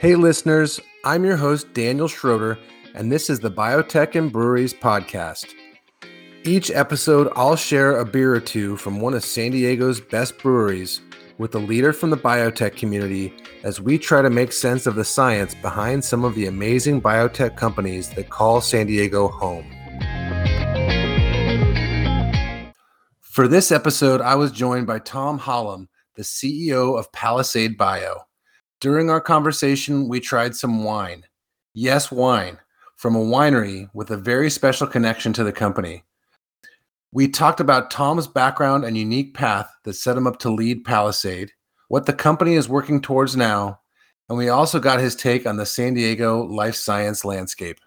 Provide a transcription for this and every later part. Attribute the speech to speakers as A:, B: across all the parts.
A: Hey, listeners, I'm your host, Daniel Schroeder, and this is the Biotech and Breweries podcast. Each episode, I'll share a beer or two from one of San Diego's best breweries with a leader from the biotech community as we try to make sense of the science behind some of the amazing biotech companies that call San Diego home. For this episode, I was joined by Tom Hallam, the CEO of Palisade Bio. During our conversation, we tried some wine. Yes, wine from a winery with a very special connection to the company. We talked about Tom's background and unique path that set him up to lead Palisade, what the company is working towards now, and we also got his take on the San Diego life science landscape.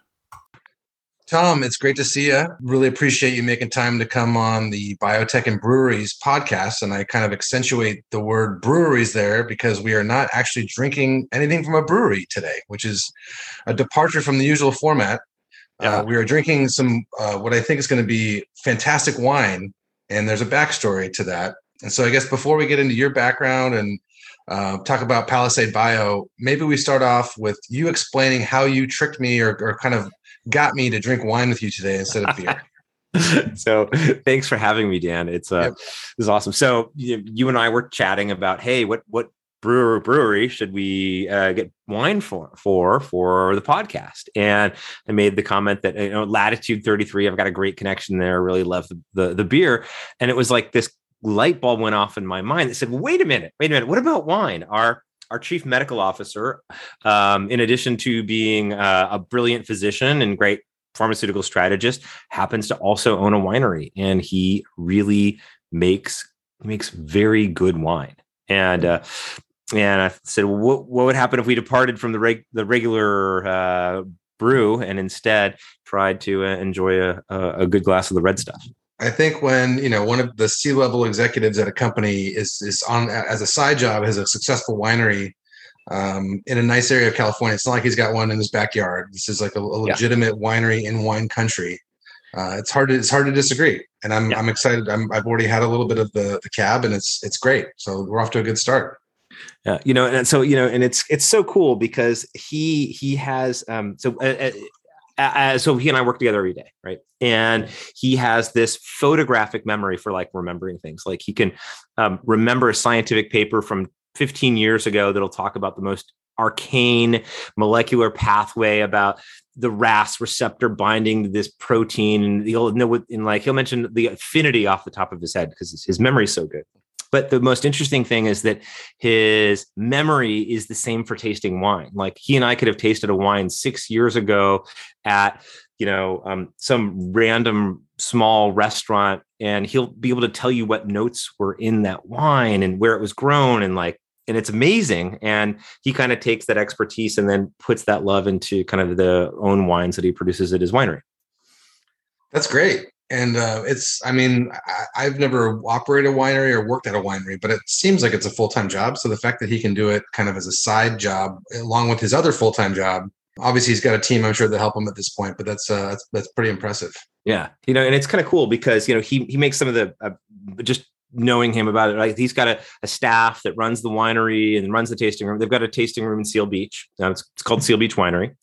A: Tom, it's great to see you. Really appreciate you making time to come on the Biotech and Breweries podcast. And I kind of accentuate the word breweries there because we are not actually drinking anything from a brewery today, which is a departure from the usual format. Uh, yeah. Uh, we are drinking some, uh, what I think is going to be fantastic wine. And there's a backstory to that. And so I guess before we get into your background and uh, talk about Palisade Bio, maybe we start off with you explaining how you tricked me or, or kind of got me to drink wine with you today instead of beer.
B: so thanks for having me, Dan. It's uh, yep. this is awesome. So you, you, and I were chatting about, hey, what what brewer brewery should we uh, get wine for for for the podcast? And I made the comment that you know Latitude Thirty Three. I've got a great connection there. Really love the, the the beer, and it was like this light bulb went off in my mind that said, wait a minute, wait a minute, what about wine? Our our chief medical officer, um, in addition to being uh, a brilliant physician and great pharmaceutical strategist, happens to also own a winery, and he really makes makes very good wine. And uh, and I said, well, what, what would happen if we departed from the reg- the regular uh, brew and instead tried to uh, enjoy a, a good glass of the red stuff?
A: I think when you know one of the C-level executives at a company is is on as a side job has a successful winery um, in a nice area of California. It's not like he's got one in his backyard. This is like a, a legitimate yeah. winery in wine country. Uh, it's hard to it's hard to disagree, and I'm yeah. I'm excited. I'm, I've already had a little bit of the the cab, and it's it's great. So we're off to a good start.
B: Yeah, you know, and so you know, and it's it's so cool because he he has um so uh, uh so he and I work together every day, right? And he has this photographic memory for like remembering things. Like he can um, remember a scientific paper from 15 years ago that'll talk about the most arcane molecular pathway about the RAS receptor binding to this protein, and he'll know what in like he'll mention the affinity off the top of his head because his memory's so good. But the most interesting thing is that his memory is the same for tasting wine. Like he and I could have tasted a wine six years ago at, you know, um, some random small restaurant, and he'll be able to tell you what notes were in that wine and where it was grown and like and it's amazing. And he kind of takes that expertise and then puts that love into kind of the own wines that he produces at his winery.
A: That's great and uh, it's i mean I, have never operated a winery or worked at a winery but it seems like it's a full-time job. So the fact that he can do it kind of as a side job along with his other full-time job obviously he's got a team i'm sure that help him at this point but that's uh that's, that's pretty impressive.
B: Yeah. You know and it's kind of cool because you know he he makes some of the uh, just knowing him about it. Like he's got a, a, staff that runs the winery and runs the tasting room. They've got a tasting room in Seal Beach. Uh, it's, it's, called Seal Beach Winery.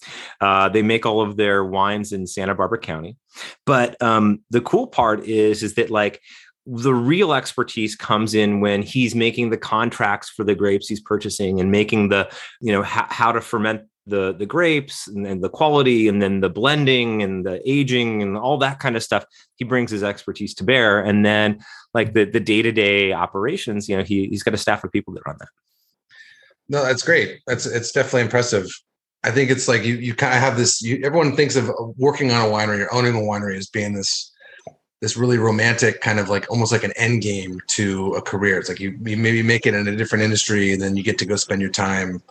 B: Uh, they make all of their wines in Santa Barbara County. But um, the cool part is, is that like the real expertise comes in when he's making the contracts for the grapes he's purchasing and making the, you know, how to ferment the the grapes and, and, the quality and then the blending and the aging and all that kind of stuff he brings his expertise to bear. And then like the the day-to-day operations you know he, he's got a staff of people that run that.
A: No that's great. That's it's definitely impressive. I think it's like you you kind of have this you, everyone thinks of working on a winery or owning a winery as being this this really romantic kind of like almost like an end game to a career. It's like you, you maybe make it in a different industry and then you get to go spend your time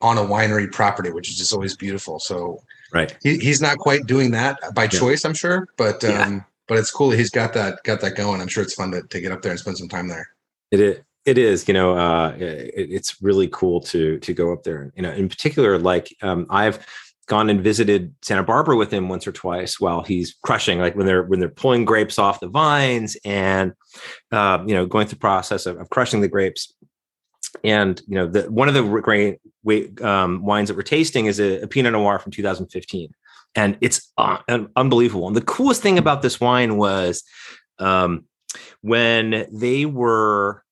A: on a winery property, which is just always beautiful. So
B: right,
A: he, he's not quite doing that by yeah. choice, I'm sure, but um, yeah. but it's cool. He's got that got that going. I'm sure it's fun to, to get up there and spend some time there.
B: It is. It is, you know, uh, it, it's really cool to to go up there. You know, in particular, like um, I've gone and visited Santa Barbara with him once or twice while he's crushing, like when they're when they're pulling grapes off the vines and uh, you know going through the process of, of crushing the grapes and you know the one of the great um, wines that we're tasting is a, a, Pinot Noir from 2015, and it's unbelievable. And the coolest thing about this wine was um, when they were,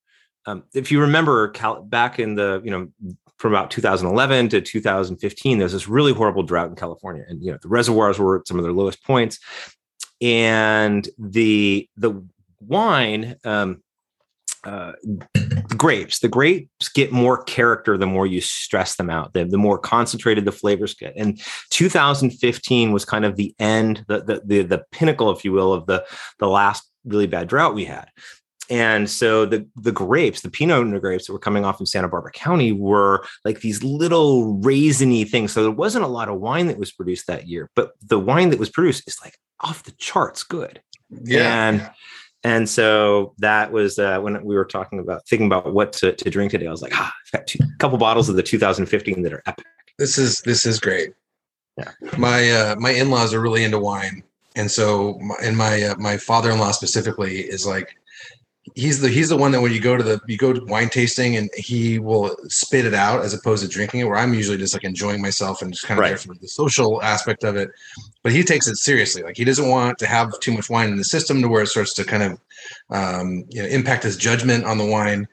B: um, if you remember, Cal- back in the you know from about 2011 to 2015, there's this really horrible drought in California, and you know the reservoirs were at some of their lowest points, and the the wine um, uh, grapes. The grapes get more character the more you stress them out. The, the more concentrated the flavors get. And 2015 was kind of the end, the, the the the pinnacle, if you will, of the the last really bad drought we had. And so the the grapes, the Pinot Noir grapes that were coming off in Santa Barbara County were like these little raisiny things. So there wasn't a lot of wine that was produced that year, but the wine that was produced is like off the charts good. Yeah. And and so that was uh, when we were talking about thinking about what to, to drink today. I was like, ah, I've got two, a couple bottles of the 2015 that are epic.
A: This is this is great. Yeah, my uh, my in laws are really into wine, and so my, and my uh, my father in law specifically is like he's the he's the one that when you go to the you go to wine tasting and he will spit it out as opposed to drinking it where i'm usually just like enjoying myself and just kind of right. there for the social aspect of it. But he takes it seriously. Like he doesn't want to have too much wine in the system to where it starts to kind of um, you know impact his judgment on the wine.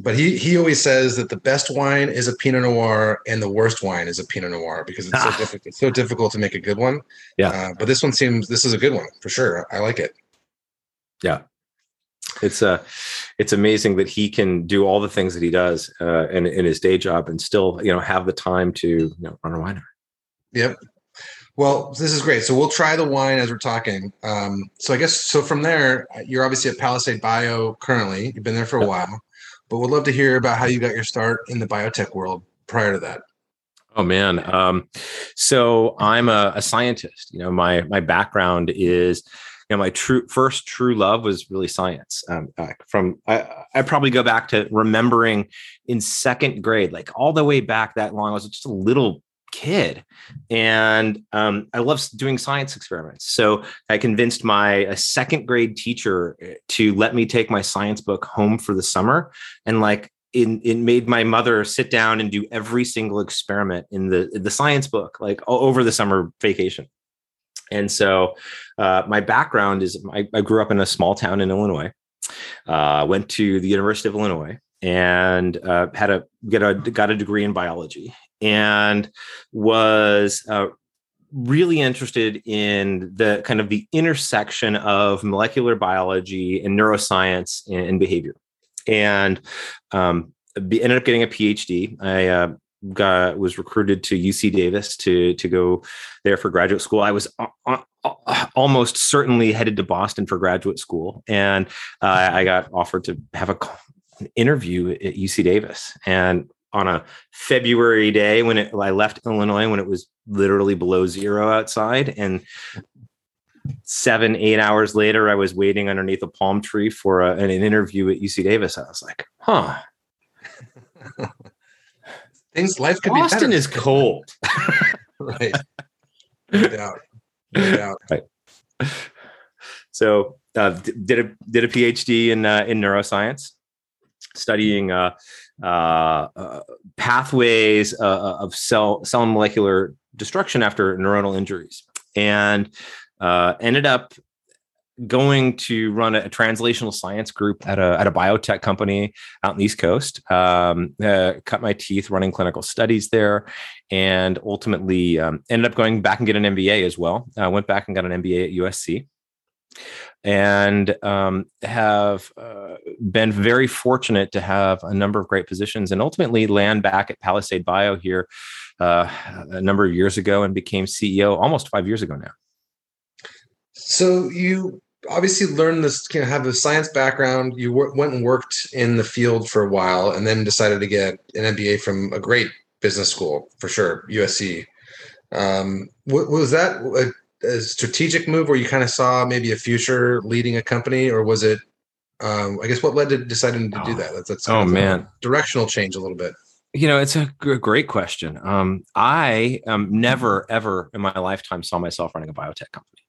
A: But he he always says that the best wine is a pinot noir and the worst wine is a pinot noir because it's ah. so difficult it's so difficult to make a good one.
B: Yeah.
A: Uh, but this one seems this is a good one for sure. I like it.
B: Yeah it's uh it's amazing that he can do all the things that he does uh, in, in his day job and still you know have the time to you know run a winery.
A: Yep. Well this is great. So we'll try the wine as we're talking. Um, so i guess so from there you're obviously at palisade bio currently. You've been there for a yep. while. But we'd love to hear about how you got your start in the biotech world prior to that.
B: Oh man. Um, so I'm a, a, scientist. You know, my my background is know, my true first true love was really science. Um, from I, I probably go back to remembering in second grade, like all the way back that long. I was just a little kid, and um, I love doing science experiments. So I convinced my second grade teacher eh, to let me take my science book home for the summer, and like it, it made my mother sit down and do every single experiment in the the science book like over the summer vacation and so uh, my background is I, I, grew up in a small town in Illinois, uh, went to the University of Illinois and uh, had a get a got a degree in biology and was uh, really interested in the kind of the intersection of molecular biology and neuroscience and, and behavior. And um, ended up getting a phd i uh, got was recruited to UC Davis to to go there for graduate school. I was uh, uh, almost certainly headed to Boston for graduate school, and uh, I got offered to have a an interview at UC Davis. And on a February day when it, I left Illinois, when it was literally below zero outside, and seven eight hours later, I was waiting underneath a palm tree for a, an interview at UC Davis. I was like, huh.
A: Things life could be.
B: Boston is cold.
A: right. No doubt. No doubt. Right.
B: So uh, did a did a PhD in uh, in neuroscience, studying uh, uh, uh pathways uh, of cell cell molecular destruction after neuronal injuries, and ended up going to run a, a, translational science group at a, at a biotech company out in the East Coast. Um, uh, cut my teeth running clinical studies there, and ultimately um, ended up going back and get an MBA as well. I went back and got an MBA at USC, and um, have uh, been very fortunate to have a number of great positions, and ultimately land back at Palisade Bio here uh, a number of years ago, and became CEO almost five years ago now.
A: So you obviously learned this, you know, have a science background. You w- went and worked in the field for a while, and then decided to get an MBA from a great business school for sure, USC. Um, was that a, a, strategic move where you kind of saw maybe a future leading a company, or was it? Um, I guess what led to deciding to do that? That's, that's
B: oh man,
A: directional change a little bit.
B: You know, it's a great question. Um, I um, never, ever in my lifetime saw myself running a biotech company.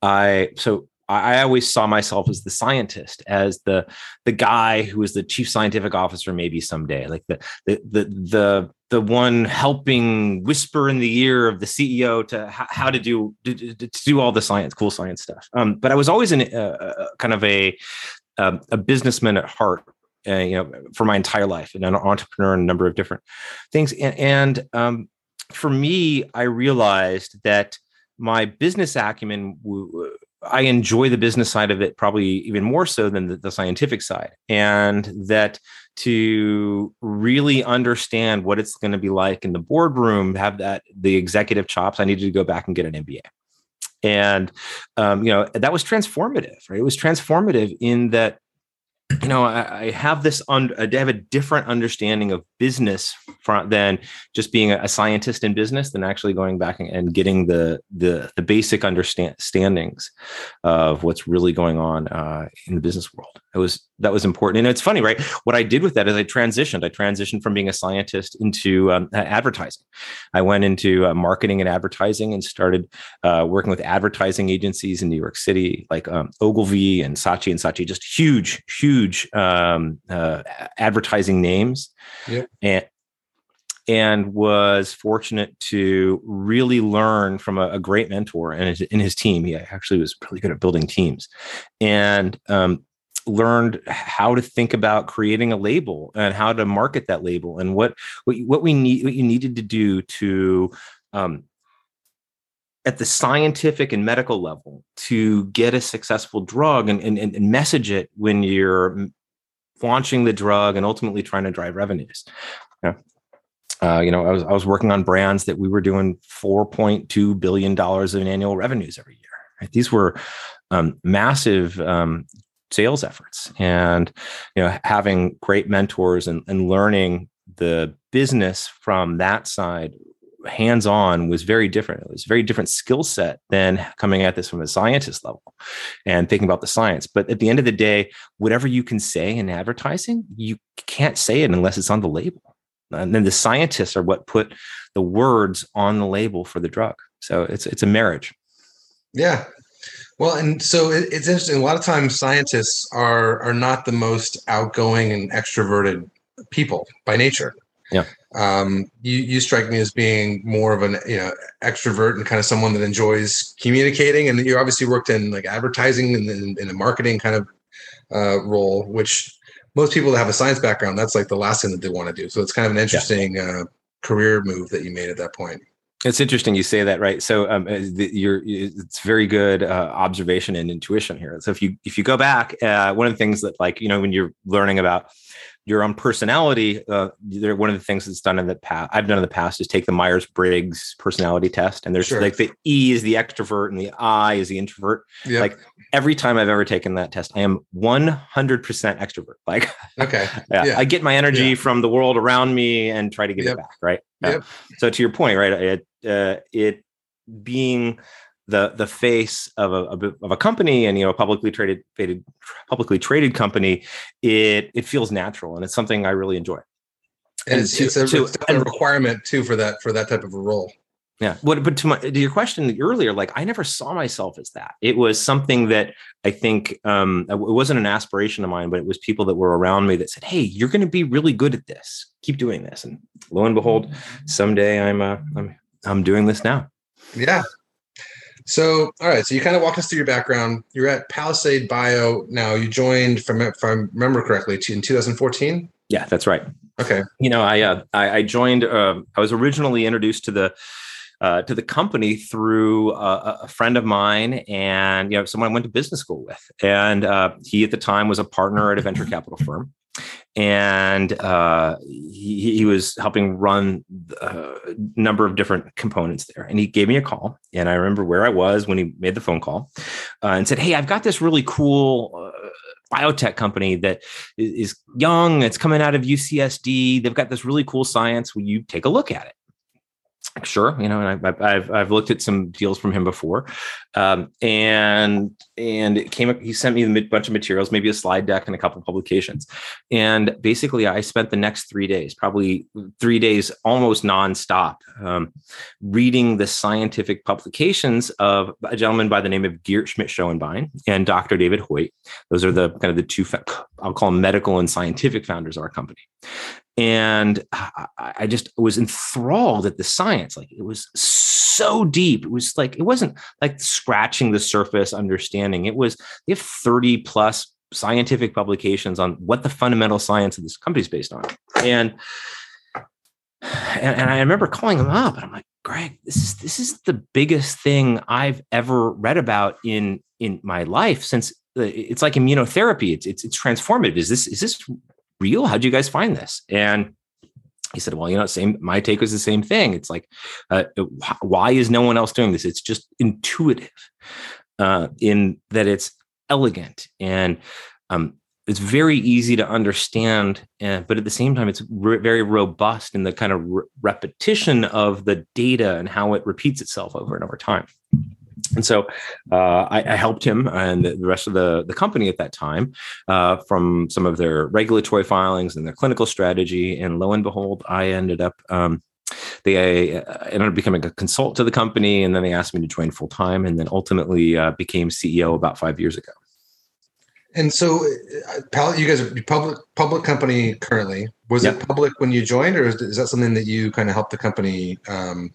B: I so I always saw myself as the scientist, as the the guy who was the chief scientific officer, maybe someday, like the the the the, the one helping whisper in the ear of the CEO to h- how to do to, to, do all the science, cool science stuff. Um, but I was always in a, a kind of a um, a businessman at heart, uh, you know, for my entire life, and an entrepreneur in a number of different things. And, and um, for me, I realized that my business acumen w- I enjoy the business side of it probably even more so than the, the, scientific side. And that to really understand what it's going to be like in the boardroom, have that the executive chops, I needed to go back and get an MBA. And um, you know that was transformative, right? It was transformative in that you know I, I have this un- I have a different understanding of business from, than just being a, scientist in business than actually going back and, getting the the the basic understandings of what's really going on uh, in the business world. It was that was important, and it's funny, right? What I did with that is I transitioned. I transitioned from being a scientist into um, advertising. I went into uh, marketing and advertising and started uh, working with advertising agencies in New York City, like um, Ogilvy and Saatchi and Saatchi, just huge, huge um, uh, advertising names. Yep. And and was fortunate to really learn from a, a great mentor and his, in his team. He actually was really good at building teams, and um, learned how to think about creating a label and how to market that label and what what, what we need what you needed to do to um, at the scientific and medical level to get a successful drug and, and, and message it when you're launching the drug and ultimately trying to drive revenues. Yeah. Uh, you know, I was I was working on brands that we were doing 4.2 billion dollars in annual revenues every year. Right? These were um, massive um, sales efforts, and you know, having great mentors and, and learning the business from that side hands on was very different. It was a very different skill set than coming at this from a scientist level and thinking about the science. But at the end of the day, whatever you can say in advertising, you can't say it unless it's on the label. And then the scientists are what put the words on the label for the drug. So it's it's a marriage.
A: Yeah. Well, and so it, it's interesting. A lot of times, scientists are are not the most outgoing and extroverted people by nature.
B: Yeah.
A: Um, you you strike me as being more of an you know extrovert and kind of someone that enjoys communicating. And you obviously worked in like advertising and in, in a marketing kind of uh, role, which most people that have a science background, that's like the last thing that they want to do. So it's kind of an interesting yeah. uh, career move that you made at that point.
B: It's interesting you say that, right? So um, uh, you're it's very good uh, observation and intuition here. So if you if you go back, uh, one of the things that like you know when you're learning about your own personality, uh, one of the things that's done in the past, I've done in the past is take the Myers Briggs personality test. And there's sure. like the E is the extrovert and the I is the introvert. Yep. Like every time I've ever taken that test, I am 100% extrovert. Like,
A: okay.
B: yeah, yeah, I get my energy yeah. from the world around me and try to give yep. it back. Right. Yep. So to your point, right. It, uh, it being, the the face of a, of a company and you know a publicly traded, traded publicly traded company it it feels natural and it's something i really enjoy.
A: And, and it's, it's, a, to, it's a requirement too for that for that type of a role.
B: Yeah but but to my to your question earlier like i never saw myself as that. It was something that i think um it wasn't an aspiration of mine but it was people that were around me that said hey you're going to be really good at this. Keep doing this. And lo and behold someday i'm uh i'm i'm doing this now.
A: Yeah so, all right. So you kind of walk us through your background. You're at Palisade Bio now. You joined, from if I remember correctly, in 2014.
B: Yeah, that's right.
A: Okay.
B: You know, I uh, I, I joined. Uh, I was originally introduced to the uh, to the company through a, a, friend of mine and you know someone I went to business school with, and uh, he at the time was a partner at a venture capital firm, and uh, he, he, was helping run a number of different components there. And he gave me a call, and I remember where I was when he made the phone call, uh, and said, "Hey, I've got this really cool." Uh, biotech company that is young it's coming out of ucsd they've got this really cool science will you take a look at it Sure, you know, and I, have I've looked at some deals from him before, um, and and it came. He sent me a bunch of materials, maybe a slide deck and a couple publications, and basically I spent the next three days, probably three days, almost nonstop, um, reading the scientific publications of a gentleman by the name of Geert Schmid-Schönbein and Dr. David Hoyt. Those are the kind of the two I'll call them medical and scientific founders of our company, and I just was enthralled at the science. Like it was so deep. It was like it wasn't like scratching the surface understanding. It was they have 30 plus scientific publications on what the fundamental science of this company is based on. And and, and I remember calling him up and I'm like, Greg, this is this is the biggest thing I've ever read about in in my life since uh, it's like immunotherapy. It's it's it's transformative. Is this is this real? How'd you guys find this? And he said, well, you know, same, my take was the same thing. It's like, uh, why is no one else doing this? It's just intuitive uh, in that it's elegant and um, it's very easy to understand, and, but at the same time, it's re- very robust in the kind of re- repetition of the data and how it repeats itself over and over time. And so uh, I, I, helped him and the rest of the, the company at that time uh, from some of their regulatory filings and their clinical strategy. And lo and behold, I ended up, um, they uh, ended up becoming a consultant to the company. And then they asked me to join full time and then ultimately uh, became CEO about five years ago.
A: And so, uh, you guys are public public company currently. Was yep. it public when you joined, or is, that something that you kind of helped the company um,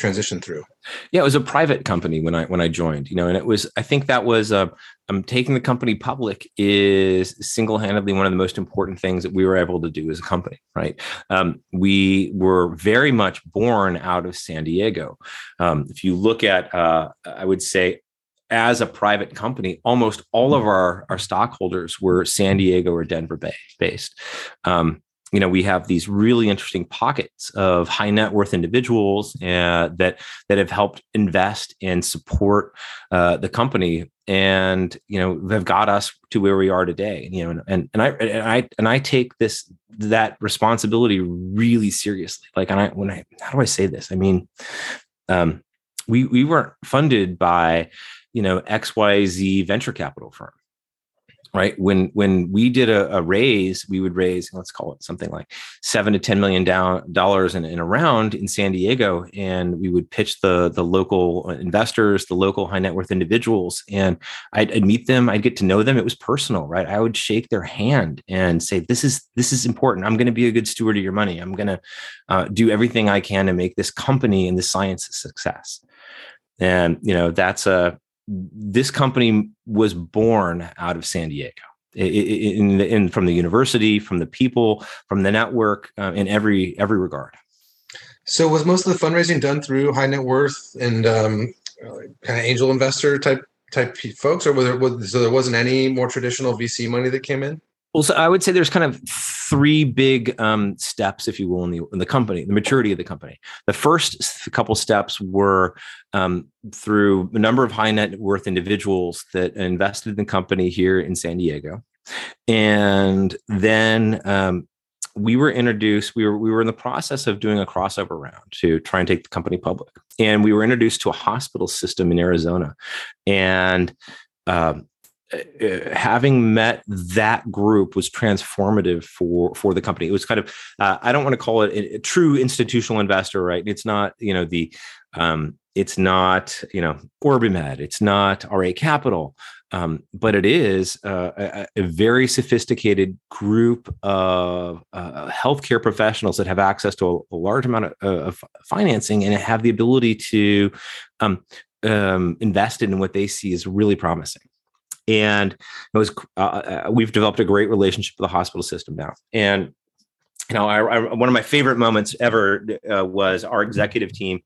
A: transition through?
B: Yeah, it was a private company when I when I joined, you know, and it was I think that was uh, um, taking the company public is single handedly one of the most important things that we were able to do as a company, right? Um, we were very much born out of San Diego. Um, if you look at, uh, I would say as a private company, almost all of our, our stockholders were San Diego or Denver Bay based. Um, you know we have these really interesting pockets of high net worth individuals uh, that that have helped invest and support uh, the company. And you know have got us to where we are today you know and, and, i and i and i take this that responsibility really seriously. Like and i when i how do i say this? I mean um we we weren't funded by you know xyz venture capital firm right? When when we did a, a, raise we would raise let's call it something like seven to ten million down, dollars in, in a round in san diego and we would pitch the the local investors the local high net worth individuals and I'd, I'd, meet them i'd get to know them. It was personal right? I would shake their hand and say this is this is important. I'm going to be a good steward of your money. I'm going to uh, do everything i can to make this company and this science a success. And you know that's a this company was born out of San Diego. In, in, from the university, from the people, from the network, uh, in every every regard.
A: So, was most of the fundraising done through high net worth and um, kind of angel investor type type folks, or was there was, so there wasn't any more traditional VC money that came in?
B: Well, so I would say there's kind of three big um, steps, if you will, in the in the company, the maturity of the company. The first couple steps were um, through a number of high net worth individuals that invested in the company here in San Diego, and then um, we were introduced. We were we were in the process of doing a crossover round to try and take the company public, and we were introduced to a hospital system in Arizona, and um, having met that group was transformative for for the company. It was kind of uh, I don't want to call it a, a, true institutional investor, right? It's not you know the um, it's not you know Orbimed, it's not RA Capital, um, but it is uh, a, a, very sophisticated group of uh, healthcare professionals that have access to a, a large amount of, of, financing and have the ability to um, um, invest in what they see as really promising and it was uh, uh, we've developed a great relationship with the hospital system now. And you know, I, I, one of my favorite moments ever uh, was our executive team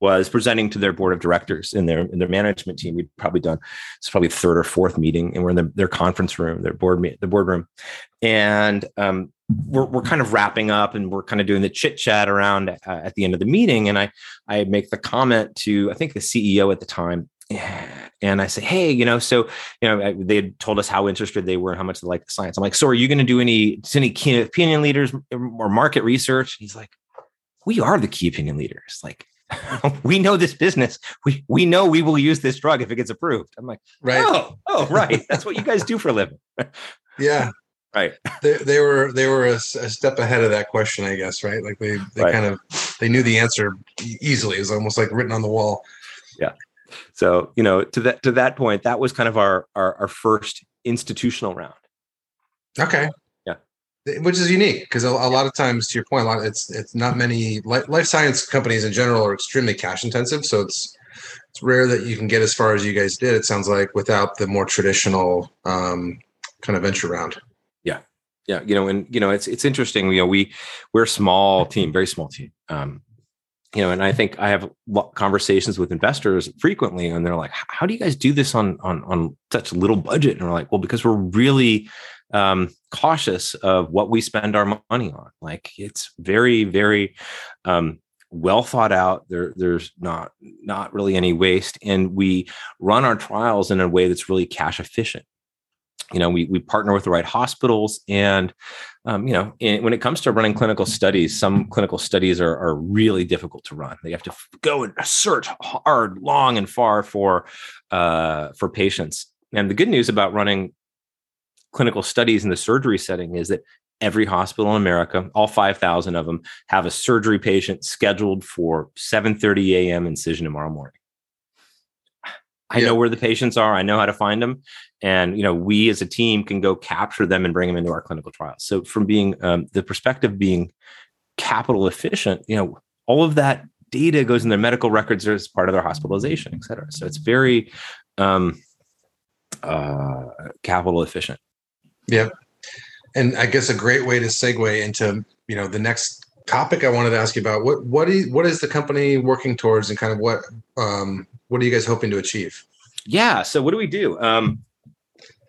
B: was presenting to their board of directors in their in their management team. We'd probably done it's probably third or fourth meeting, and we're in the, their conference room, their board the boardroom, and um, we're we're kind of wrapping up, and we're kind of doing the chit chat around uh, at the end of the meeting, and I I make the comment to I think the CEO at the time, and I say, hey, you know, so you know, they had told us how interested they were and how much they like the science. I'm like, so are you going to do any any key opinion leaders or market research? he's like, we are the key opinion leaders. Like we know this business. We we know we will use this drug if it gets approved. I'm like, right. Oh, oh, right. That's what you guys do for a living.
A: yeah.
B: Right.
A: They, they were they were a, a, step ahead of that question, I guess. Right. Like they they right. kind of they knew the answer easily. It was almost like written on the wall.
B: Yeah. So you know to that to that point, that was kind of our our, our first institutional round.
A: Okay. Yeah. which is unique because a, a, lot of times to your point a lot it's it's not many life, life science companies in general are extremely cash intensive so it's it's rare that you can get as far as you guys did it sounds like without the more traditional um, kind of venture round.
B: Yeah. Yeah you know and you know it's it's interesting you know we we're a small team very small team. Um, you know and i think i have conversations with investors frequently and they're like how do you guys do this on on on such little budget and we're like well because we're really um, cautious of what we spend our money on. Like it's very, very um, well thought out. There, there's not not really any waste, and we run our trials in a way that's really cash efficient. You know, we we partner with the right hospitals, and um, you know, in, when it comes to running clinical studies, some clinical studies are, are really difficult to run. They have to go and search hard, long, and far for uh, for patients. And the good news about running clinical studies in the surgery setting is that every hospital in America, all 5,000 of them, have a surgery patient scheduled for 7:30 a.m. incision tomorrow morning. I yeah. know where the patients are. I know how to find them, and you know we as a team can go capture them and bring them into our clinical trials. So, from being um, the perspective being capital efficient, you know all of that data goes in their medical records as part of their hospitalization, et cetera. So it's very um, uh, capital efficient.
A: Yep. And I guess a great way to segue into, you know, the next topic I wanted to ask you about. What what is what is the company working towards and kind of what um what are you guys hoping to achieve?
B: Yeah. So what do we do? Um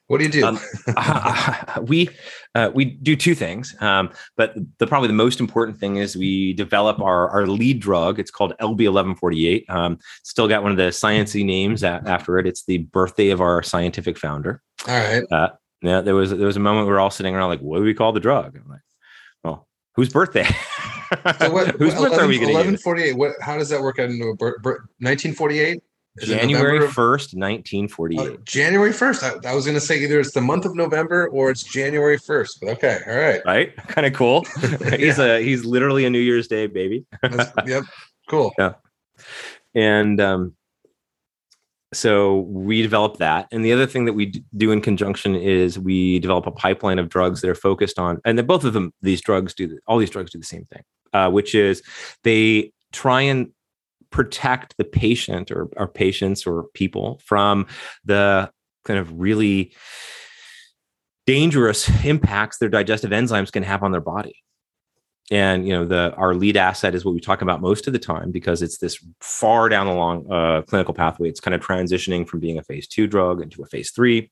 A: what do you do? Um,
B: uh, we uh, we do two things, um, but the probably the most important thing is we develop our our lead drug. It's called LB eleven forty eight. Um, still got one of the sciency names after it. It's the birthday of our scientific founder.
A: All right.
B: Uh, yeah, there was there was a moment we were all sitting around like, what do we call the drug? I'm like, well, whose birthday?
A: so what, whose are we going to 1148. What? How does that work out into a 1948?
B: January 1st, 1948. Uh,
A: January 1st. I, I was going to say either it's the month of November or it's January 1st. But okay, all right.
B: Right? Kind of cool. he's yeah. a he's literally a New Year's Day baby.
A: yep. Cool.
B: Yeah. And um so we develop that and the other thing that we do in conjunction is we develop a pipeline of drugs that are focused on and then both of them these drugs do all these drugs do the same thing uh, which is they try and protect the patient or, or patients or people from the kind of really dangerous impacts their digestive enzymes can have on their body. And you know the our lead asset is what we talk about most of the time because it's this far down the long uh, clinical pathway. It's kind of transitioning from being a phase two drug into a phase three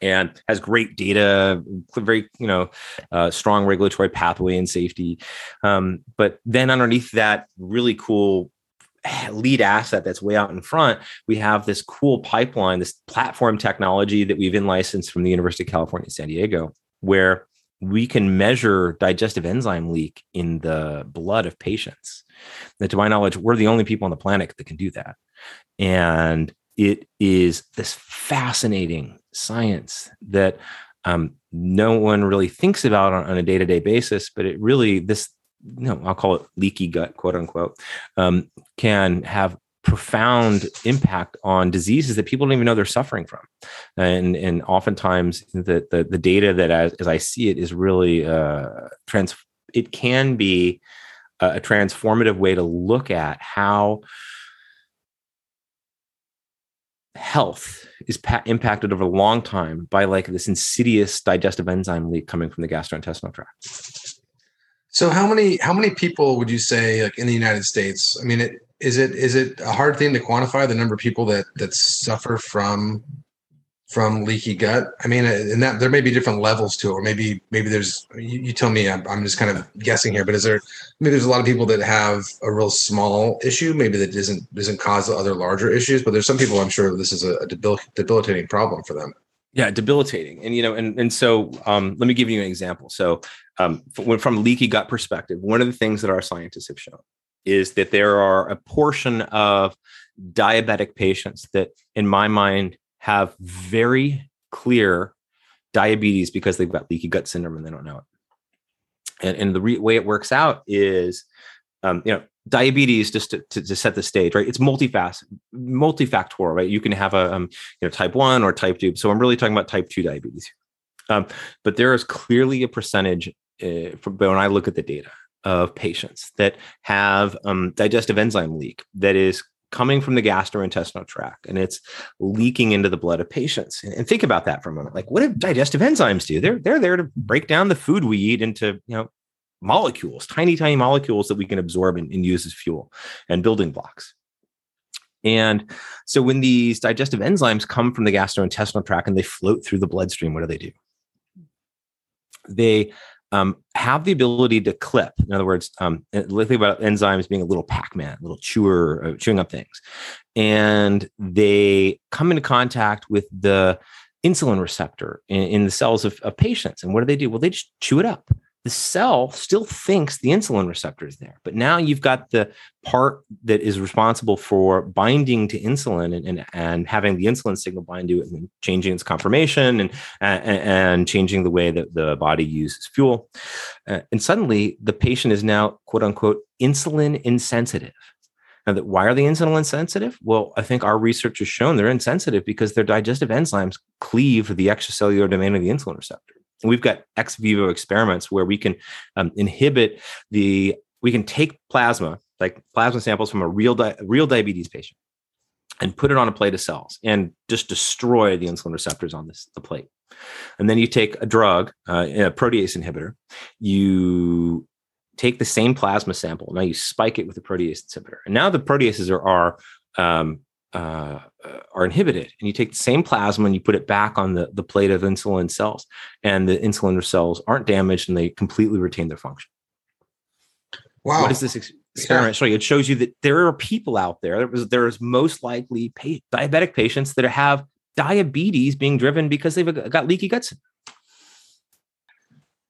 B: and has great data very you know uh, strong regulatory pathway and safety um, but then underneath that really cool lead asset that's way out in front we have this cool pipeline this platform technology that we've in licensed from the university of california san diego where we can measure digestive enzyme leak in the blood of patients. That, to my knowledge, we're the only people on the planet that can do that. And it is this fascinating science that um, no one really thinks about on, on a day to day basis, but it really, this, you know, I'll call it leaky gut, quote unquote, um, can have profound impact on diseases that people don't even know they're suffering from. And and oftentimes the the, the data that as, as i see it is really uh trans it can be a transformative way to look at how health is pa- impacted over a long time by like this insidious digestive enzyme leak coming from the gastrointestinal tract.
A: So how many how many people would you say like in the united states i mean it is it is it a hard thing to quantify the number of people that that suffer from from leaky gut. I mean and that there may be different levels to it or maybe maybe there's you, you tell me I'm, I'm, just kind of guessing here but is there maybe there's a lot of people that have a real small issue maybe that doesn't doesn't cause other larger issues but there's some people i'm sure this is a, a debil- debilitating problem for them.
B: Yeah debilitating. And you know and and so um, let me give you an example. So um, from, from leaky gut perspective, one of the things that our scientists have shown is that there are a portion of diabetic patients that, in my mind, have very clear diabetes because they've got leaky gut syndrome and they don't know it. And, and the re- way it works out is, um, you know, diabetes just to, to, to, set the stage, right? It's multifaceted, multifactorial, right? You can have a, um, you know, type one or type two. So I'm really talking about type two diabetes. Um, but there is clearly a percentage, uh, from, when I look at the data of patients that have um, digestive enzyme leak that is coming from the gastrointestinal tract and it's leaking into the blood of patients. And, and, think about that for a moment. Like, what do digestive enzymes do? They're they're there to break down the food we eat into you know molecules, tiny tiny molecules that we can absorb and, and use as fuel and building blocks. And so when these digestive enzymes come from the gastrointestinal tract and they float through the bloodstream, what do they do? They um, have the ability to clip. In other words, um, think about enzymes being a little Pac-Man, little chewer, uh, chewing up things, and they come into contact with the insulin receptor in, in the cells of, of, patients. And what do they do? Well, they just chew it up the cell still thinks the insulin receptor is there. But now you've got the part that is responsible for binding to insulin and, and, and having the insulin signal bind to it and changing its conformation and, and, and changing the way that the body uses fuel. Uh, and suddenly the patient is now, quote unquote, insulin insensitive. Now, that why are they insulin insensitive? Well, I think our research has shown they're insensitive because their digestive enzymes cleave the extracellular domain of the insulin receptor. We've got ex vivo experiments where we can um, inhibit the, we can take plasma, like plasma samples from a real, di- real diabetes patient, and put it on a plate of cells and just destroy the insulin receptors on this the plate. And then you take a drug, uh, a protease inhibitor, you take the same plasma sample. Now you spike it with a protease inhibitor. And now the proteases are, are um, uh, are inhibited and you take the same plasma and you put it back on the, the plate of insulin cells and the insulin cells aren't damaged and they completely retain their function. Wow. what is this experiment yeah. showing? It shows you that there are people out there there was there is most likely pa- diabetic patients that have diabetes being driven because they've got leaky guts.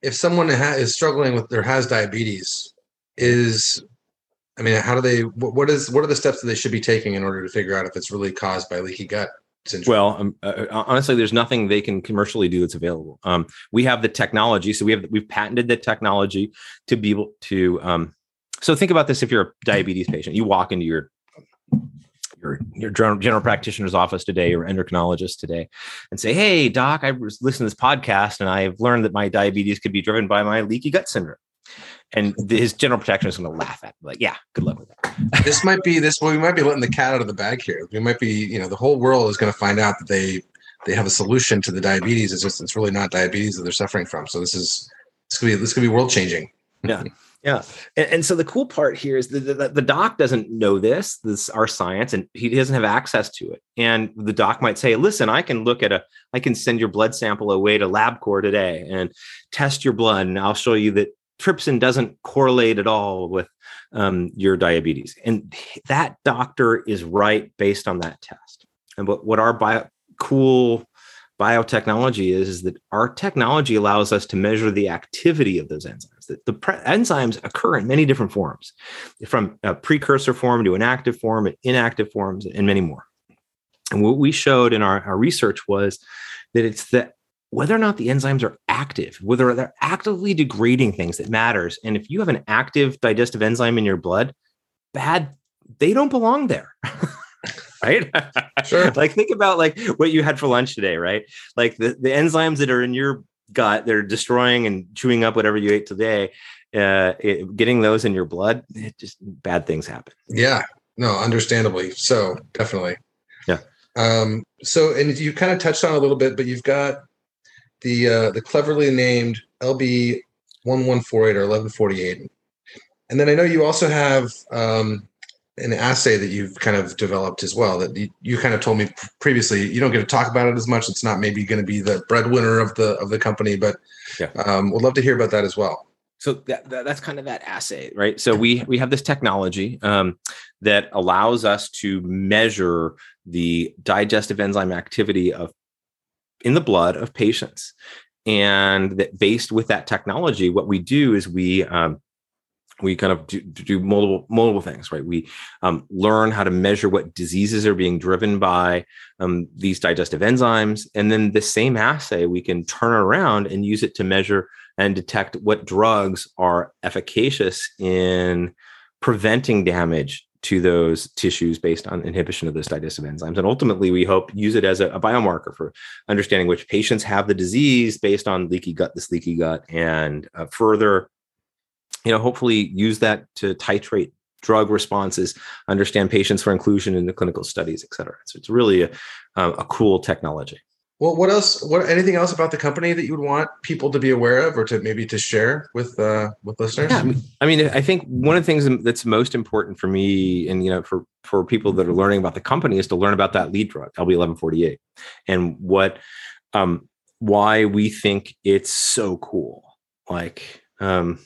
A: If someone ha- is struggling with or has diabetes is I mean, how do they? What is? What are the steps that they should be taking in order to figure out if it's really caused by leaky gut? Syndrome?
B: Well, um, uh, uh, honestly, there's nothing they can commercially do that's available. Um, we have the technology, so we have we've patented the technology to be able to. Um, so think about this: if you're a diabetes patient, you walk into your your your general practitioner's office today or endocrinologist today and say, "Hey, doc, I was listening to this podcast and I've learned that my diabetes could be driven by my leaky gut syndrome." And his general protection is going to laugh at him. like yeah good luck with that.
A: This might be this well we might be letting the cat out of the bag here. We might be you know the whole world is going to find out that they they have a solution to the diabetes it's just it's really not diabetes that they're suffering from. So this is this could be this could be world changing.
B: Yeah. Yeah. And, and, so the cool part here is that the, the doc doesn't know this this our science and he doesn't have access to it. And the doc might say listen i can look at a i can send your blood sample away to labcorp today and test your blood and i'll show you that trypsin doesn't correlate at all with um, your diabetes. And that doctor is right based on that test. And what, what our bio, cool biotechnology is, is that our technology allows us to measure the activity of those enzymes. The, the pre- enzymes occur in many different forms, from a precursor form to an active form, inactive forms, and many more. And what we showed in our, our research was that it's the whether or not the enzymes are active, whether they're actively degrading things that matters. And if you have an active digestive enzyme in your blood, bad, they don't belong there. right? Sure. like think about like what you had for lunch today, right? Like the, the enzymes that are in your gut, they're destroying and chewing up whatever you ate today. Uh, it, getting those in your blood, it just bad things happen.
A: Yeah. No, understandably. So definitely.
B: Yeah.
A: Um, so and you kind of touched on a little bit, but you've got the uh, the cleverly named LB one one four eight or eleven forty eight, and then I know you also have um, an assay that you've kind of developed as well. That you, you kind of told me previously. You don't get to talk about it as much. It's not maybe going to be the breadwinner of the of the company, but yeah. um, we'd love to hear about that as well
B: so that, that, that's kind of that assay right so we we have this technology um, that allows us to measure the digestive enzyme activity of in the blood of patients and that based with that technology, what we do is we um, we kind of do, do, multiple multiple things, right? We um, learn how to measure what diseases are being driven by um, these digestive enzymes, and then the same assay we can turn around and use it to measure and detect what drugs are efficacious in preventing damage to those tissues based on inhibition of those digestive enzymes. And ultimately, we hope use it as a, a, biomarker for understanding which patients have the disease based on leaky gut, this leaky gut, and uh, further, you know, hopefully use that to titrate drug responses, understand patients for inclusion in the clinical studies, et cetera. So it's really a, a cool technology.
A: Well, what else? What anything else about the company that you would want people to be aware of, or to maybe to share with uh, with listeners?
B: Yeah, I mean, I think one of the things that's most important for me, and you know, for for people that are learning about the company, is to learn about that lead drug, LB eleven forty eight, and what, um, why we think it's so cool. Like, um,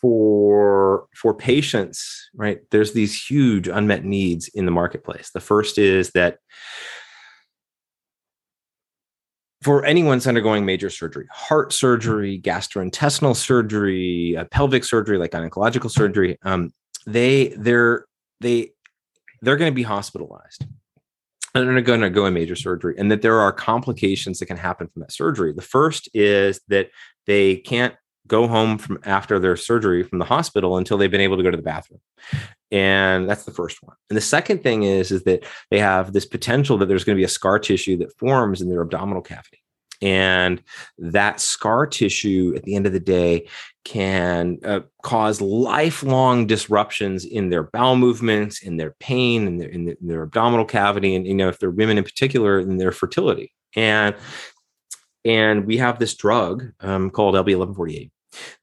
B: for for patients, right? There's these huge unmet needs in the marketplace. The first is that for anyone that's undergoing major surgery, heart surgery, gastrointestinal surgery, uh, pelvic surgery, like gynecological surgery, um, they they're they they're going to be hospitalized and they're going to go in major surgery, and that there are complications that can happen from that surgery. The first is that they can't go home from after their surgery from the hospital until they've been able to go to the bathroom and that's the first one. And the second thing is is that they have this potential that there's going to be a scar tissue that forms in their abdominal cavity. And that scar tissue at the end of the day can uh, cause lifelong disruptions in their bowel movements in their pain in their, in, the, in their abdominal cavity and you know if they're women in particular in their fertility. And and we have this drug um, called LB1148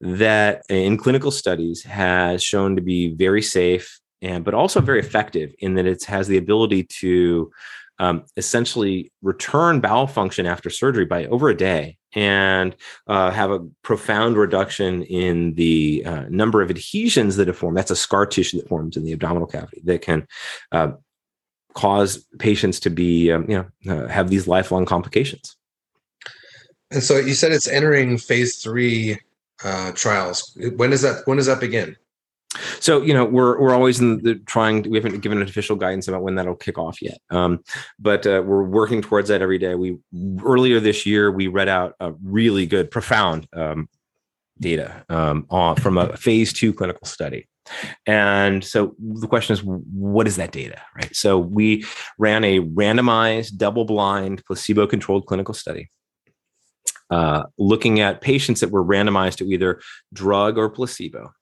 B: that in clinical studies has shown to be very safe and but also very effective in that it has the ability to um, essentially return bowel function after surgery by over a day and uh, have a profound reduction in the uh, number of adhesions that have formed. That's a scar tissue that forms in the abdominal cavity that can uh, cause patients to be, um, you know, uh, have these lifelong complications.
A: And so you said it's entering phase three uh, trials. When does that when does that begin?
B: So you know we're we're always in the trying. To, we haven't given an official guidance about when that'll kick off yet, um, but uh, we're working towards that every day. We earlier this year we read out a really good, profound um, data um, on, from a phase two clinical study. And so the question is, what is that data, right? So we ran a randomized, double-blind, placebo-controlled clinical study uh, looking at patients that were randomized to either drug or placebo.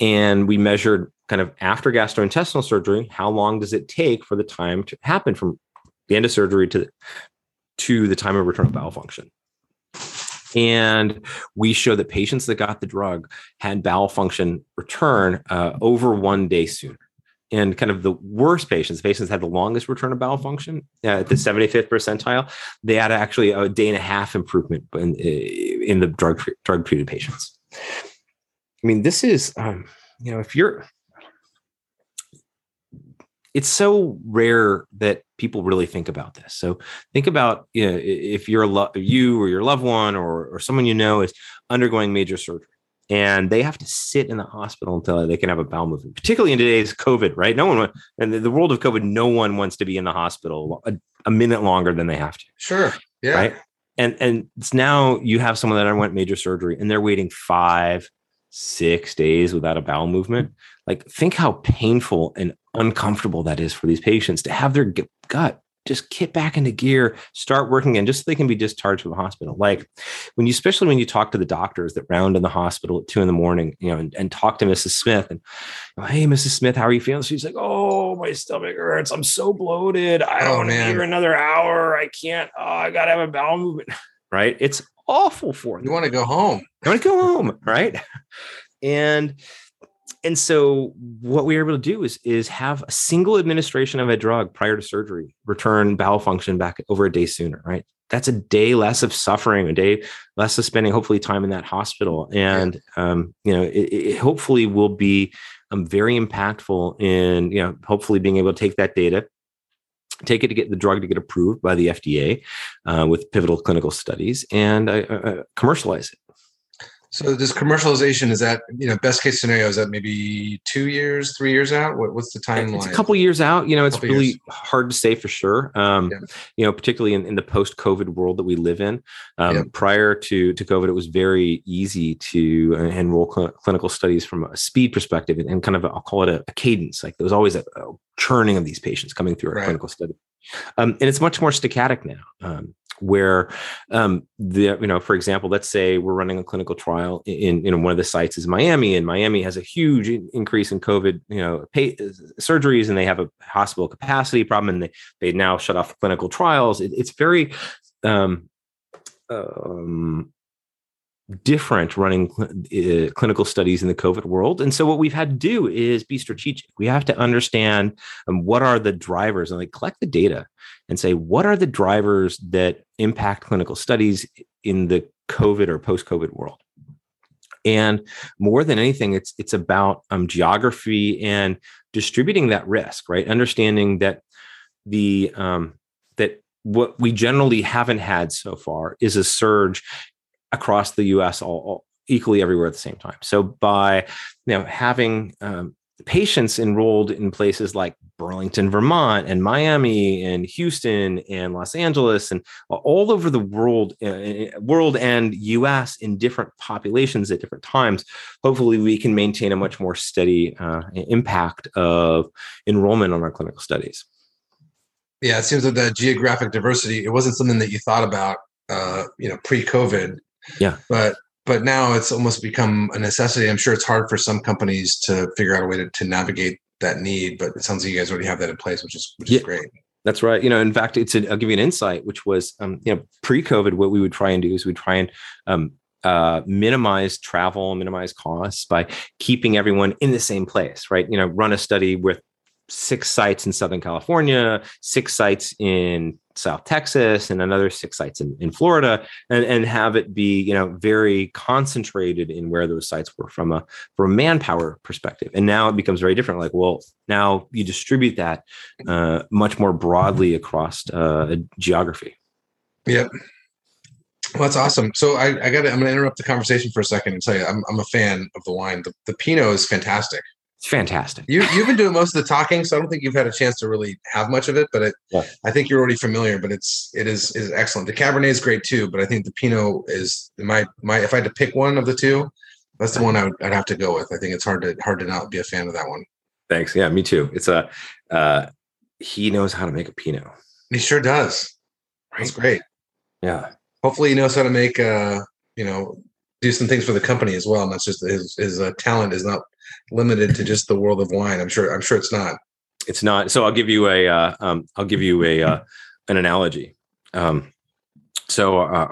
B: And we measured kind of after gastrointestinal surgery, how long does it take for the time to happen from the end of surgery to, to the time of return of bowel function? And we show that patients that got the drug had bowel function return uh, over one day sooner and kind of the worst patients, patients had the longest return of bowel function uh, at the 75th percentile, they had actually a day and a half improvement in, in the drug drug treated patients. I mean, this is, um, you know, if you're, it's so rare that people really think about this. So think about you know, if you're lo- you or your loved one or, or someone you know is undergoing major surgery and they have to sit in the hospital until they can have a bowel movement, particularly in today's COVID, right? No one, and the world of COVID, no one wants to be in the hospital a, a minute longer than they have to.
A: Sure. Yeah.
B: Right. And and it's now you have someone that underwent major surgery and they're waiting five, six days without a bowel movement. Like, think how painful and uncomfortable that is for these patients to have their gut just get back into gear, start working again, just so they can be discharged from the hospital. Like when you, especially when you talk to the doctors that round in the hospital at two in the morning, you know, and, and talk to Mrs. Smith and, hey, Mrs. Smith, how are you feeling? She's like, oh, my stomach hurts. I'm so bloated. I oh, don't oh, want to be here another hour. I can't. Oh, I got to have a bowel movement. Right? It's awful for them.
A: You want to go home.
B: You want to go home, right? And and so what we were able to do is is have a single administration of a drug prior to surgery return bowel function back over a day sooner right? That's a day less of suffering a day less of spending hopefully time in that hospital. And um, you know it, it, hopefully will be um, very impactful in you know hopefully being able to take that data take it to get the drug to get approved by the FDA uh, with pivotal clinical studies and uh, uh, commercialize it.
A: So this commercialization is that you know best case scenario is that maybe two years, three years out. What, what's the timeline?
B: It's a couple years out. You know, it's really years. hard to say for sure. Um, yeah. You know, particularly in, in the post-COVID world that we live in. Um, yeah. Prior to to COVID, it was very easy to uh, enroll cl- clinical studies from a speed perspective and, and kind of i I'll call it a, a, cadence. Like there was always a, a, churning of these patients coming through a right. clinical study, um, and it's much more static now. Um, where um, the you know for example let's say we're running a clinical trial in one of the sites is miami and miami has a huge increase in covid you know pay, surgeries and they have a hospital capacity problem and they they now shut off clinical trials it, it's very um, um, different running cl- uh, clinical studies in the COVID world. And so what we've had to do is be strategic. We have to understand um, what are the drivers and like collect the data and say what are the drivers that impact clinical studies in the COVID or post-COVID world. And more than anything, it's it's about um, geography and distributing that risk, right? Understanding that the um, that what we generally haven't had so far is a surge across the U.S. all, all equally everywhere at the same time. So by you know having um, patients enrolled in places like Burlington, Vermont, and Miami, and Houston, and Los Angeles, and all over the world, uh, world and U.S. in different populations at different times. Hopefully, we can maintain a much more steady uh, impact of enrollment on our clinical studies.
A: Yeah, it seems that geographic diversity. It wasn't something that you thought about, uh, you know, pre-COVID,
B: yeah.
A: But but now it's almost become a necessity. I'm sure it's hard for some companies to figure out a way to, to navigate that need, but it sounds like you guys already have that in place, which is which yeah. is great.
B: That's right. You know, in fact, it's. A, I'll give you an insight, which was, um, you know, pre-COVID, what we would try and do is we'd try and um, uh, minimize travel, minimize costs by keeping everyone in the same place, right? You know, run a study with six sites in Southern California, six sites in South Texas, and another six sites in, in Florida, and, and have it be, you know, very concentrated in where those sites were from a from a manpower perspective. And now it becomes very different. Like, well, now you distribute that uh, much more broadly across uh, geography.
A: Yep. Well, that's awesome. So I, I got I'm going to interrupt the conversation for a second and tell you I'm, I'm a fan of the wine. The, the Pinot is fantastic.
B: It's fantastic.
A: You, you've been doing most of the talking, so I don't think you've had a chance to really have much of it. But it, yeah. I think you're already familiar. But it's it is is excellent. The Cabernet is great too, but I think the Pinot is my my. If I had to pick one of the two, that's the one I would, I'd have to go with. I think it's hard to hard to not be a fan of that one.
B: Thanks. Yeah, me too. It's a uh, he knows how to make a Pinot.
A: He sure does. Right? That's great.
B: Yeah.
A: Hopefully, he knows how to make uh you know do some things for the company as well. And that's just his his uh, talent is not limited to just the world of wine. I'm sure. I'm sure it's not.
B: It's not. So I'll give you a. Uh, um, I'll give you a uh, an analogy. Um, so uh,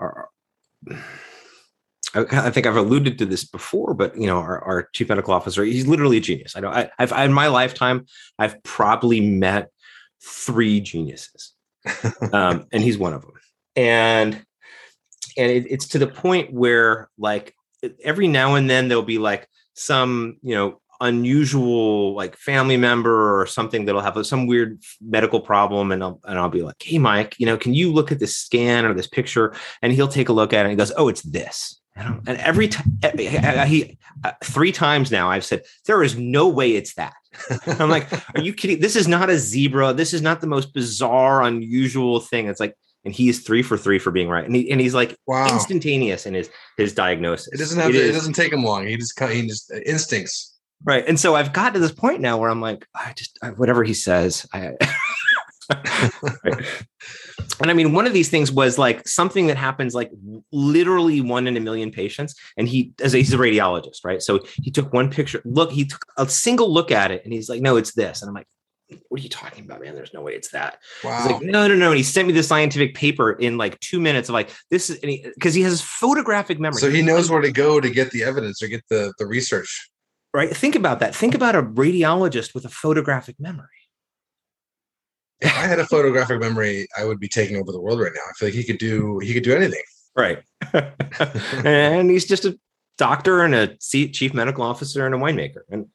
B: I, think I've alluded to this before, but you know, our, our chief medical officer, he's literally a genius. I know. I, have in my lifetime, I've probably met three geniuses, um, and he's one of them. And and it, it's to the point where like every now and then there'll be like some you know unusual like family member or something that'll have some weird medical problem and I'll, and I'll be like hey mike you know can you look at this scan or this picture? And he'll take a look at it and he goes oh it's this. And, every time he uh, three times now i've said there is no way it's that. I'm like are you kidding? This is not a zebra. This is not the most bizarre unusual thing. It's like and he's three for three for being right. And he and he's like wow. instantaneous in his his diagnosis.
A: It doesn't have it, to, it doesn't take him long. He just he just uh, instincts.
B: Right. And so I've got to this point now where I'm like, I just I, whatever he says, I right. And I mean, one of these things was like something that happens like literally one in a million patients. And he, as a, he's a radiologist, right? So he took one picture, look, he took a single look at it and he's like, no, it's this. And I'm like, what are you talking about, man? There's no way it's that. Wow. He's like, no, no, no. And he sent me the scientific paper in like two minutes of like, this is any because he, he, has photographic memory.
A: So he knows where to go to get the evidence or get the, the research.
B: Right. Think about that. Think about a radiologist with a photographic memory.
A: If I had a photographic memory, I would be taking over the world right now. I feel like he could do he could do anything.
B: Right. and he's just a doctor and a chief medical officer and a winemaker. And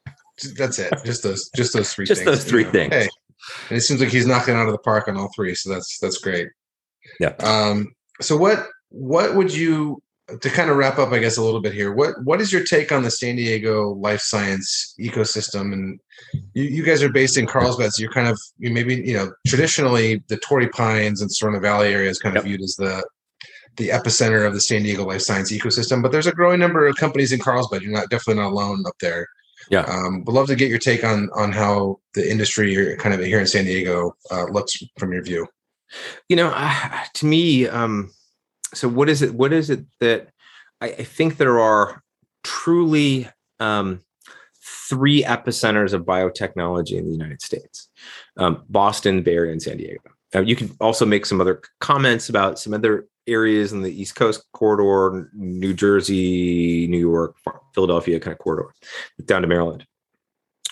A: that's it. Just those, just those three.
B: just
A: things,
B: those three you know? things. Hey,
A: and it seems like he's knocking out of the park on all three. So that's that's great.
B: Yeah.
A: Um. So what what would you to kind of wrap up, I guess, a little bit here. What what is your take on the San Diego life science ecosystem? And you, you guys are based in Carlsbad, so you're kind of you maybe you know traditionally the Torrey Pines and Sorrento Valley area is kind of yep. viewed as the the epicenter of the San Diego life science ecosystem. But there's a growing number of companies in Carlsbad. You're not definitely not alone up there.
B: Yeah,
A: um, would love to get your take on on how the industry kind of here in San Diego uh, looks from your view.
B: You know, uh, to me, um, so what is it what is it that I, I think there are truly um, three epicenters of biotechnology in the United States: um, Boston, Bay Area, and San Diego. Uh, you can also make some other comments about some other areas in the East Coast corridor, New Jersey, New York, Philadelphia kind of corridor, down to Maryland.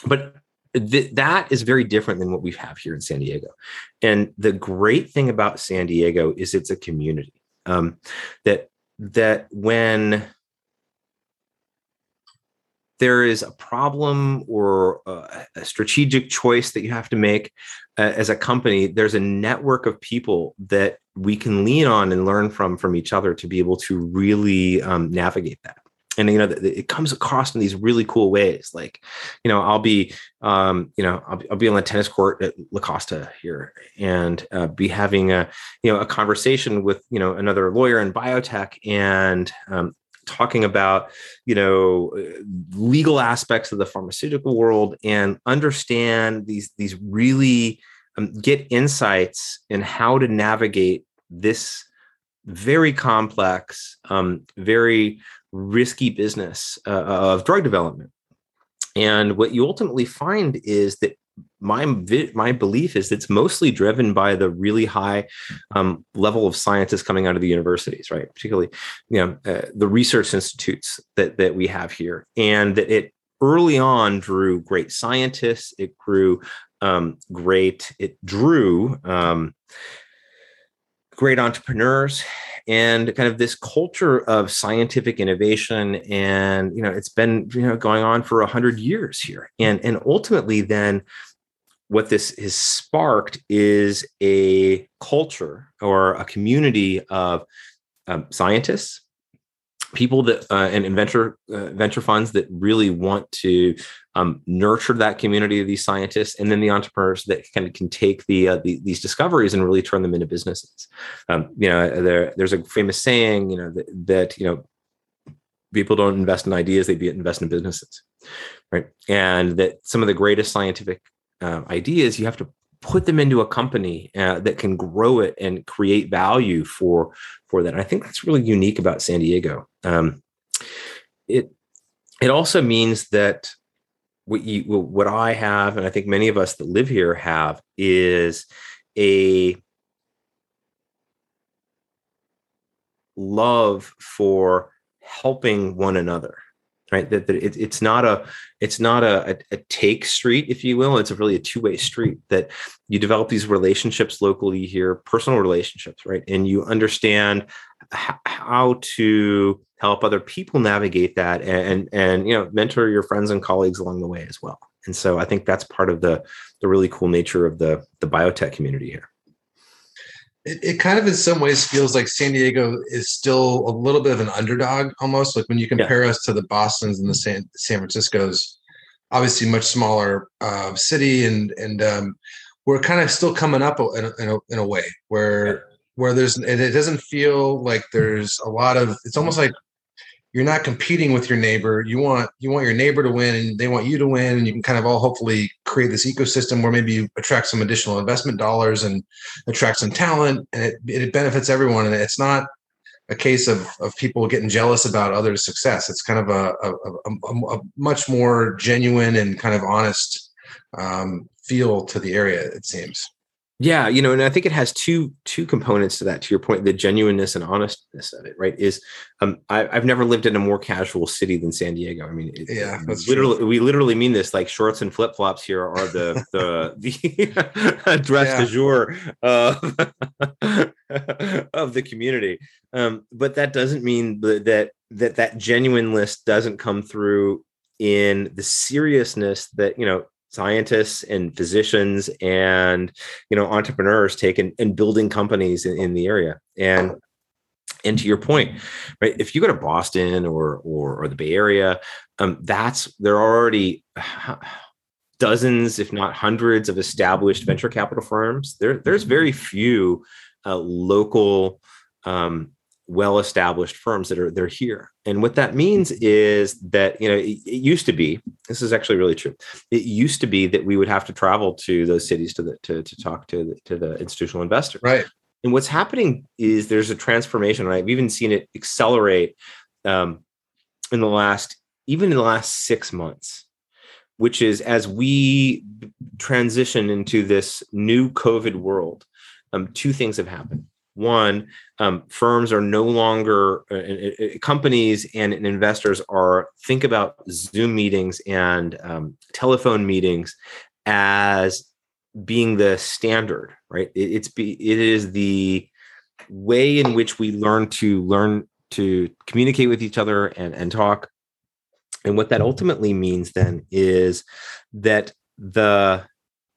B: But th- that is very different than what we have here in San Diego. And the great thing about San Diego is it's a community um, that that when there is a problem or a, strategic choice that you have to make uh, as a company there's a network of people that we can lean on and learn from from each other to be able to really um, navigate that. And you know it comes across in these really cool ways like you know i'll be um, you know I'll, I'll, be on the tennis court at la costa here and uh, be having a you know a conversation with you know another lawyer in biotech and um, talking about you know legal aspects of the pharmaceutical world and understand these these really um, get insights in how to navigate this very complex um, very risky business uh, of drug development. And what you ultimately find is that my my belief is it's mostly driven by the really high um, level of scientists coming out of the universities, right? Particularly, you know, uh, the research institutes that that we have here, and that it early on drew great scientists. It grew um, great. It drew um, great entrepreneurs and kind of this culture of scientific innovation and you know it's been you know going on for a hundred years here and and ultimately then what this has sparked is a culture or a community of um, scientists people that uh, and, venture uh, venture funds that really want to um, nurture that community of these scientists and then the entrepreneurs that of can take the, uh, the, these discoveries and really turn them into businesses. Um, you know there, there's a famous saying you know that, that, you know people don't invest in ideas they invest in businesses right? And that some of the greatest scientific uh, ideas you have to put them into a company uh, that can grow it and create value for for that. And I think that's really unique about San Diego. Um, it it also means that what you what I have, and I think many of us that live here have, is a love for helping one another right? That, that it, it's not a it's not a, a, take street if you will. It's a really a two-way street that you develop these relationships locally here personal relationships right? And you understand h- how to help other people navigate that and, and and you know mentor your friends and colleagues along the way as well. And so i think that's part of the the really cool nature of the the biotech community here
A: it, it kind of in some ways feels like San Diego is still a little bit of an underdog almost like when you compare yeah. us to the Boston's and the San, San Francisco's obviously much smaller uh, city and and um, we're kind of still coming up in a, in a, in a way where yeah. where there's it doesn't feel like there's a lot of it's almost like you're not competing with your neighbor. You want you want your neighbor to win, and they want you to win, and you can kind of all hopefully create this ecosystem where maybe you attract some additional investment dollars and attract some talent, and it it benefits everyone. And it's not a case of of people getting jealous about others' success. It's kind of a a, a, a much more genuine and kind of honest um, feel to the area. It seems.
B: Yeah, you know, and I think it has two two components to that. To your point, the genuineness and honestness of it, right? Is um, I, have never lived in a more casual city than San Diego. I mean, it,
A: yeah,
B: literally true. we literally mean this. Like shorts and flip flops here are the the the dress yeah. de jour of of the community. Um, but that doesn't mean that that that genuineness doesn't come through in the seriousness that you know scientists and physicians and you know entrepreneurs taking and building companies in, in the area. And and to your point right if you go to boston or or, or the bay area um, that's there are already dozens if not hundreds of established venture capital firms. There there's very few uh, local um, well established firms that are they're here. And what that means is that you know it, it, used to be this is actually really true it used to be that we would have to travel to those cities to the to, to talk to the, to the institutional investor
A: right.
B: And what's happening is there's a transformation and i've even seen it accelerate um, in the last even in the last six months which is as we transition into this new covid world um, two things have happened one, um, firms are no longer uh, uh, uh, companies and, investors are think about Zoom meetings and um, telephone meetings as being the standard, right? It, it's be, it is the way in which we learn to learn to communicate with each other and, and talk. And what that ultimately means then is that the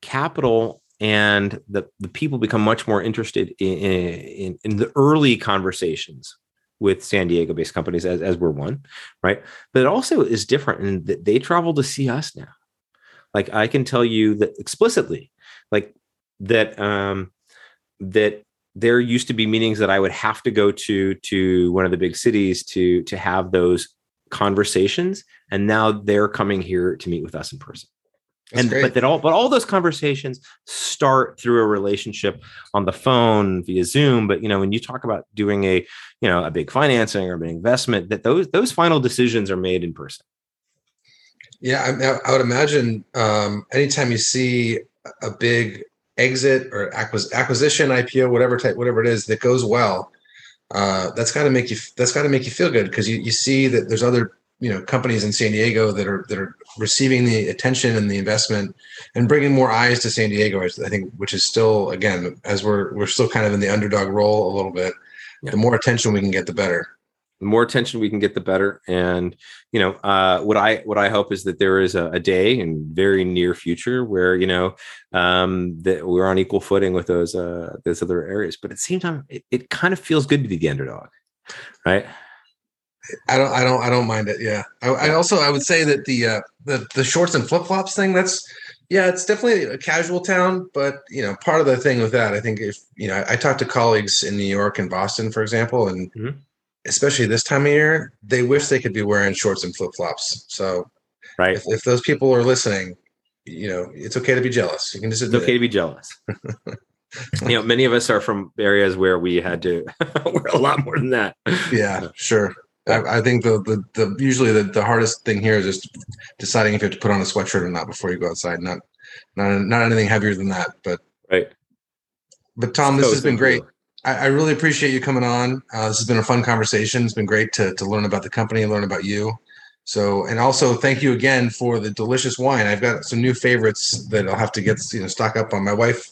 B: capital and the, the people become much more interested in, in, in the early conversations with San Diego based companies as, as we're one, right? But it also is different in that they travel to see us now. Like I can tell you that explicitly, like that, um, that there used to be meetings that I would have to go to, to one of the big cities to, to have those conversations. And now they're coming here to meet with us in person. That's and great. but that all but all those conversations start through a relationship on the phone via Zoom. But you know, when you talk about doing a you know a big financing or an investment, that those those final decisions are made in person.
A: Yeah, I, I would imagine um, anytime you see a big exit or acquisition, IPO, whatever type, whatever it is that goes well, uh, that's got to make you that's got to make you feel good because you, you see that there's other you know companies in San Diego that are that are receiving the attention and the investment and bringing more eyes to San Diego. I think, which is still again as we're we're still kind of in the underdog role a little bit. Yeah. The more attention we can get, the better.
B: The more attention we can get, the better. And you know, uh, what I what I hope is that there is a, a day in very near future where you know um, that we're on equal footing with those uh, those other areas. But at the same time, it, it kind of feels good to be the underdog, right?
A: I don't, I don't, I don't mind it. Yeah. I, I also, I would say that the, uh, the, the shorts and flip flops thing, that's, yeah, it's definitely a casual town, but you know, part of the thing with that, I think if, you know, I, talked to colleagues in New York and Boston, for example, and mm-hmm. especially this time of year, they wish they could be wearing shorts and flip flops. So,
B: right.
A: If, if, those people are listening, you know, it's okay to be jealous. You can just,
B: it's okay it. to be jealous. you know, many of us are from areas where we had to wear a lot more than that.
A: Yeah, sure. I, I think the, the, the usually the, the hardest thing here is just deciding if you have to put on a sweatshirt or not before you go outside. Not not not anything heavier than that. But
B: right.
A: But Tom, this has been great. I, I, really appreciate you coming on. Uh, this has been a fun conversation. It's been great to to learn about the company and learn about you. So, and also thank you again for the delicious wine. I've got some new favorites that I'll have to get you know stock up on. My wife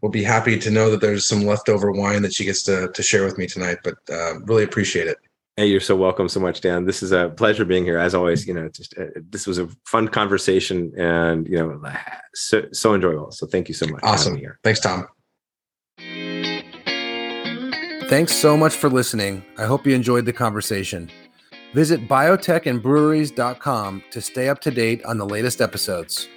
A: will be happy to know that there's some leftover wine that she gets to to share with me tonight. But uh, really appreciate it.
B: Hey, you're so welcome so much, Dan. This is a pleasure being here. As always, you know, just uh, this was a fun conversation and, you know, so, so enjoyable. So thank you so much.
A: Awesome. here. Thanks, Tom.
C: Thanks so much for listening. I hope you enjoyed the conversation. Visit biotechandbreweries.com to stay up to date on the latest episodes.